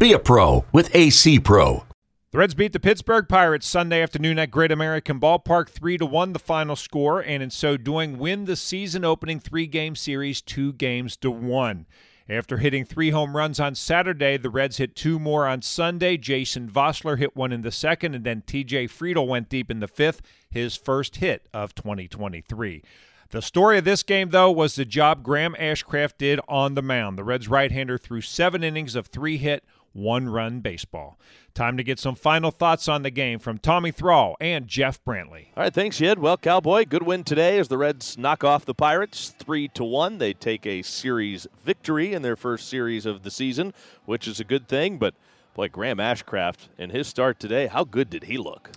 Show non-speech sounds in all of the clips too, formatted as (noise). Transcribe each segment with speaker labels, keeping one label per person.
Speaker 1: Be a pro with AC Pro.
Speaker 2: The Reds beat the Pittsburgh Pirates Sunday afternoon at Great American Ballpark 3 to 1 the final score and in so doing win the season opening 3-game series 2 games to 1. After hitting 3 home runs on Saturday, the Reds hit two more on Sunday. Jason Vosler hit one in the second and then TJ Friedl went deep in the 5th, his first hit of 2023. The story of this game, though, was the job Graham Ashcraft did on the mound. The Reds right hander threw seven innings of three hit, one run baseball. Time to get some final thoughts on the game from Tommy Thrall and Jeff Brantley.
Speaker 3: All right, thanks, Yed. Well, Cowboy, good win today as the Reds knock off the Pirates three to one. They take a series victory in their first series of the season, which is a good thing. But boy, Graham Ashcraft in his start today, how good did he look?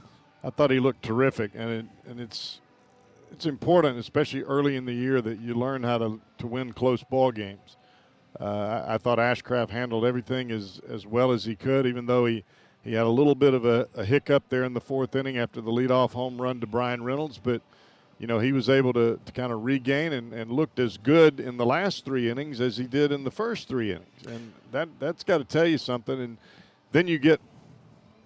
Speaker 4: I thought he looked terrific, and it, and it's it's important, especially early in the year, that you learn how to to win close ball games. Uh, I, thought Ashcraft handled everything as, as well as he could, even though he, he had a little bit of a, a hiccup there in the fourth inning after the leadoff home run to Bryan Reynolds. But, you know, he was able to, to kind of regain and, and looked as good in the last three innings as he did in the first three innings. And that, that's got to tell you something. And then you get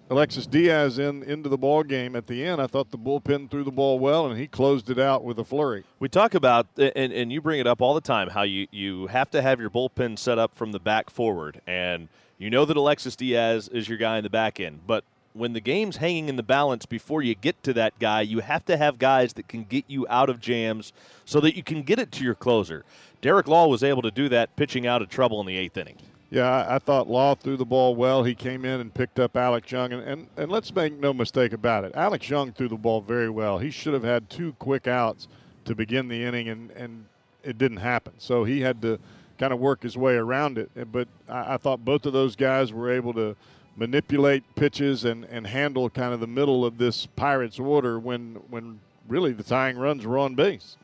Speaker 4: Alexis Diaz in into the ball game at the end. I thought the bullpen threw the ball well, and he closed it out with a flurry.
Speaker 3: We talk about, and, and you bring it up all the time, how you, you have to have your bullpen set up from the back forward. And you know that Alexis Diaz is your guy in the back end. But when the game's hanging in the balance before you get to that guy, you have to have guys that can get you out of jams so that you can get it to your closer. Derek Law was able to do that pitching out of trouble in the eighth inning.
Speaker 4: Yeah, I, thought Law threw the ball well. He came in and picked up Alex Young. And, and, and let's make no mistake about it. Alex Young threw the ball very well. He should have had two quick outs to begin the inning, and, and it didn't happen. So he had to kind of work his way around it. But I, I thought both of those guys were able to manipulate pitches and, and handle kind of the middle of this Pirates order when, when really the tying runs were on base.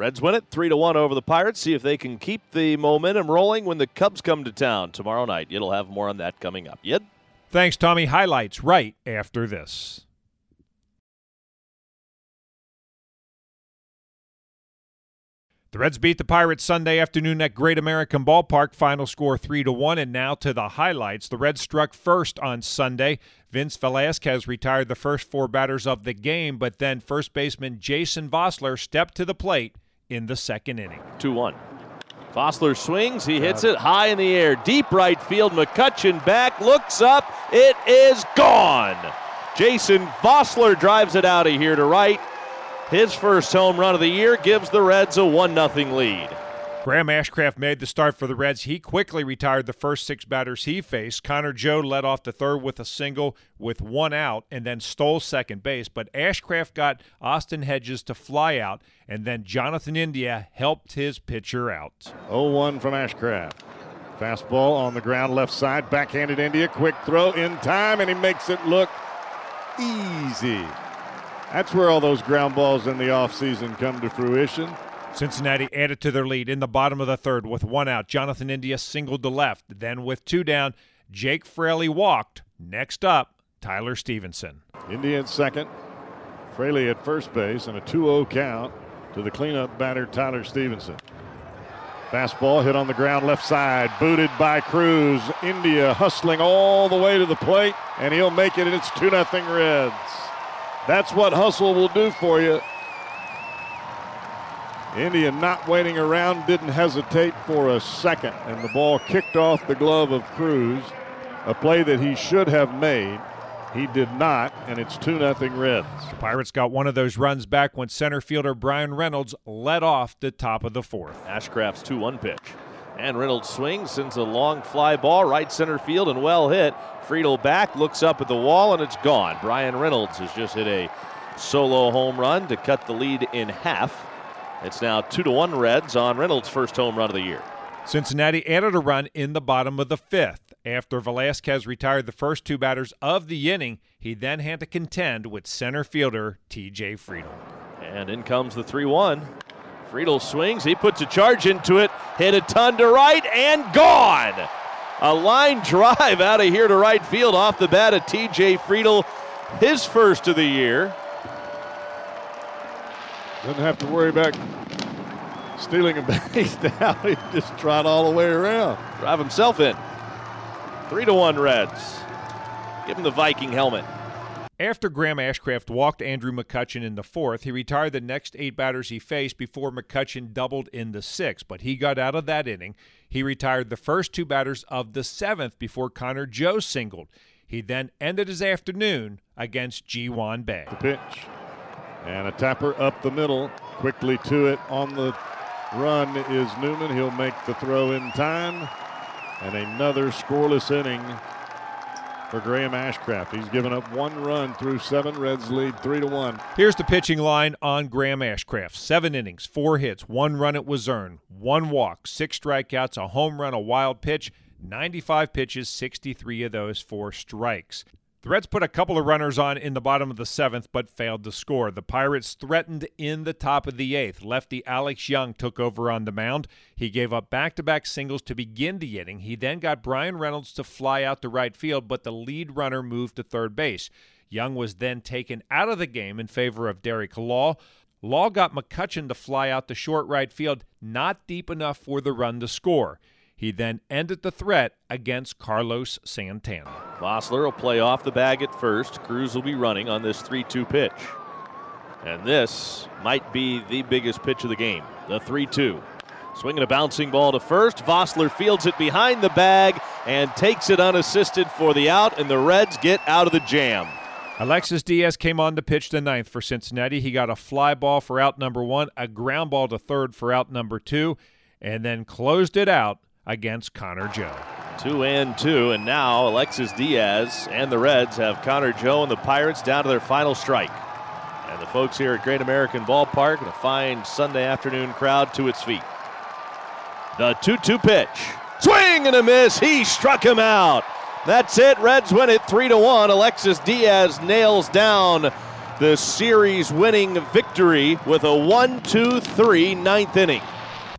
Speaker 3: Reds win it 3 to 1 over the Pirates. See if they can keep the momentum rolling when the Cubs come to town tomorrow night. You'll have more on that coming up. Yed?
Speaker 2: Thanks, Tommy. Highlights right after this. The Reds beat the Pirates Sunday afternoon at Great American Ballpark. Final score 3 to 1 and now to the highlights. The Reds struck first on Sunday. Vince Velasquez retired the first four batters of the game, but then first baseman Jason Vosler stepped to the plate in the second inning.
Speaker 3: 2 1. Vosler swings, he hits it high in the air, deep right field. McCutchen back, looks up, it is gone. Jason Vosler drives it out of here to right. His first home run of the year gives the Reds a 1 0 lead.
Speaker 2: Graham Ashcraft made the start for the Reds. He quickly retired the first six batters he faced. Connor Joe led off the third with a single with one out and then stole second base. But Ashcraft got Austin Hedges to fly out, and then Jonathan India helped his pitcher out.
Speaker 4: 0 1 from Ashcraft. Fastball on the ground left side, backhanded India, quick throw in time, and he makes it look easy. That's where all those ground balls in the offseason come to fruition.
Speaker 2: Cincinnati added to their lead in the bottom of the third with one out. Jonathan India singled to left. Then, with two down, Jake Fraley walked. Next up, Tyler Stephenson.
Speaker 4: India at second, Fraley at first base, and a 2 0 count to the cleanup batter, Tyler Stephenson. Fastball hit on the ground left side, booted by Cruz. India hustling all the way to the plate, and he'll make it, and it's 2 0 Reds. That's what hustle will do for you. India not waiting around, didn't hesitate for a second, and the ball kicked off the glove of Cruz, a play that he should have made. He did not, and it's 2 0 Reds.
Speaker 2: The Pirates got one of those runs back when center fielder Bryan Reynolds led off the top of the fourth.
Speaker 3: Ashcraft's 2 1 pitch. And Reynolds swings, sends a long fly ball right center field and well hit. Friedl back, looks up at the wall, and it's gone. Bryan Reynolds has just hit a solo home run to cut the lead in half. It's now 2 to 1 Reds on Reynolds' first home run of the year.
Speaker 2: Cincinnati added a run in the bottom of the fifth. After Velasquez retired the first two batters of the inning, he then had to contend with center fielder TJ Friedl.
Speaker 3: And in comes the 3 1. Friedl swings, he puts a charge into it, hit a ton to right, and gone! A line (laughs) drive out of here to right field off the bat of TJ Friedl, his first of the year.
Speaker 4: Doesn't have to worry about stealing a (laughs) base now. He just trot all the way around.
Speaker 3: Drive himself in. Three to one Reds. Give him the Viking helmet.
Speaker 2: After Graham Ashcraft walked Andrew McCutchen in the fourth, he retired the next eight batters he faced before McCutchen doubled in the sixth, but he got out of that inning. He retired the first two batters of the seventh before Connor Joe singled. He then ended his afternoon against Ji-hwan Bae.
Speaker 4: The pitch. And a tapper up the middle. Quickly to it on the run is Newman. He'll make the throw in time. And another scoreless inning for Graham Ashcraft. He's given up one run through seven. Reds lead three to one.
Speaker 2: Here's the pitching line on Graham Ashcraft: seven innings, four hits, one run at was earned, one walk, six strikeouts, a home run, a wild pitch, 95 pitches, 63 of those for strikes. The Reds put a couple of runners on in the bottom of the seventh, but failed to score. The Pirates threatened in the top of the eighth. Lefty Alex Young took over on the mound. He gave up back to back singles to begin the inning. He then got Bryan Reynolds to fly out to right field, but the lead runner moved to third base. Young was then taken out of the game in favor of Derek Law. Law got McCutchen to fly out to short right field, not deep enough for the run to score. He then ended the threat against Carlos Santana.
Speaker 3: Vosler will play off the bag at first. Cruz will be running on this 3 2 pitch. And this might be the biggest pitch of the game the 3 2. Swinging a bouncing ball to first. Vosler fields it behind the bag and takes it unassisted for the out, and the Reds get out of the jam.
Speaker 2: Alexis Diaz came on to pitch the ninth for Cincinnati. He got a fly ball for out number one, a ground ball to third for out number two, and then closed it out against Connor Joe.
Speaker 3: Two and two, and now Alexis Diaz and the Reds have Connor Joe and the Pirates down to their final strike. And the folks here at Great American Ballpark a fine Sunday afternoon crowd to its feet. The 2 2 pitch. Swing and a miss. He struck him out. That's it. Reds win it 3 to 1. Alexis Diaz nails down the series winning victory with a 1 2 3 ninth inning.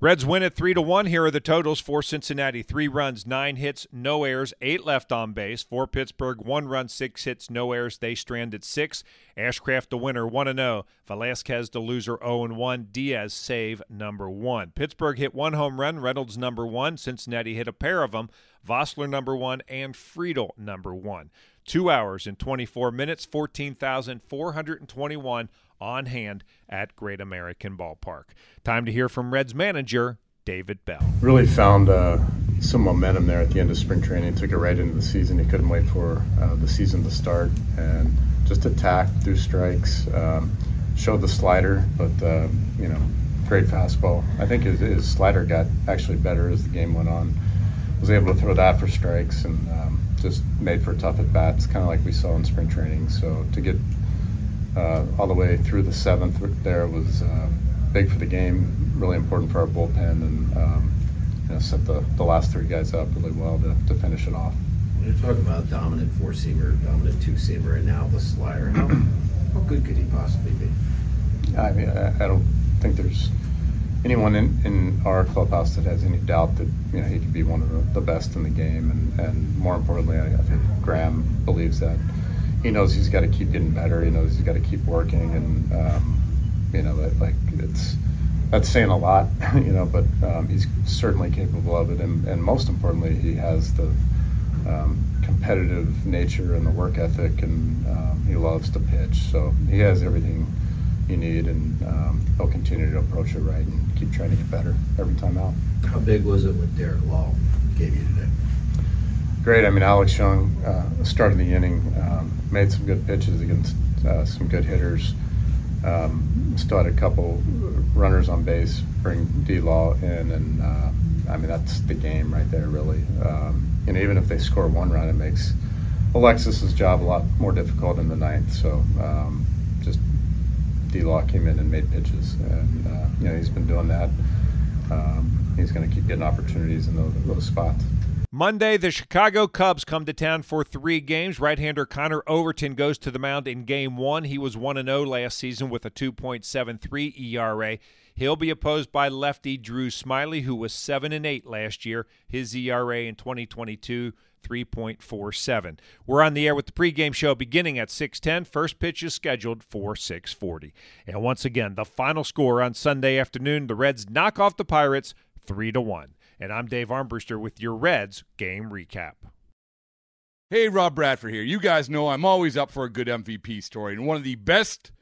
Speaker 2: Reds win at 3 to 1. Here are the totals for Cincinnati 3 runs, 9 hits, no errors, 8 left on base. For Pittsburgh, 1 run, 6 hits, no errors. They stranded 6. Ashcraft the winner 1 and 0. Velasquez the loser 0 and 1. Diaz save number 1. Pittsburgh hit one home run, Reynolds number 1. Cincinnati hit a pair of them. Vosler number 1 and Friedl number 1. 2 hours and 24 minutes, 14,421 on hand at Great American Ballpark. Time to hear from Reds manager David Bell.
Speaker 5: Really found uh, some momentum there at the end of spring training. Took it right into the season. He couldn't wait for uh, the season to start and just attacked through strikes. Um, showed the slider, but uh, you know, great fastball. I think his, his, slider got actually better as the game went on. Was able to throw that for strikes and um, just made for tough at bats, kind of like we saw in spring training. So to get uh, all the way through the seventh there was uh, big for the game, really important for our bullpen, and um, you know, set the, the last three guys up really well to, to finish it off.
Speaker 6: When you're talking about dominant four seamer, dominant two seamer, and now the slider, how, how good could he possibly be?
Speaker 5: I mean, I, I don't think there's anyone in, in our clubhouse that has any doubt that you know he could be one of the, the best in the game, and, and more importantly, I, I think Graham believes that he knows he's got to keep getting better. He knows he's got to keep working, and um, you know, that, like it's that's saying a lot, (laughs) you know. But um, he's certainly capable of it, and, and most importantly, he has the um, competitive nature and the work ethic, and um, he loves to pitch. So he has everything you need, and um, he'll continue to approach it right and keep trying to get better every time out.
Speaker 6: How big was it what Derek Law gave you today?
Speaker 5: Great. I mean, Alex Young uh, started the inning, um, made some good pitches against uh, some good hitters. Um, still had a couple runners on base, bring D Law in, and uh, I mean that's the game right there, really. Um, and even if they score one run, it makes Alexis's job a lot more difficult in the ninth. So um, just D Law came in and made pitches, and uh, you know he's been doing that. Um, he's going to keep getting opportunities in those, those spots.
Speaker 2: Monday, the Chicago Cubs come to town for three games. Right hander Connor Overton goes to the mound in game one. He was 1 0 last season with a 2.73 ERA. He'll be opposed by lefty Drew Smyly, who was 7 and 8 last year. His ERA in 2022 3.47. We're on the air with the pregame show beginning at 6:10. First pitch is scheduled for 6:40. And once again, the final score on Sunday afternoon, the Reds knock off the Pirates 3 to 1. And I'm Dave Armbruster with your Reds game recap.
Speaker 7: Hey, Rob Bradford here. You guys know I'm always up for a good MVP story, and one of the best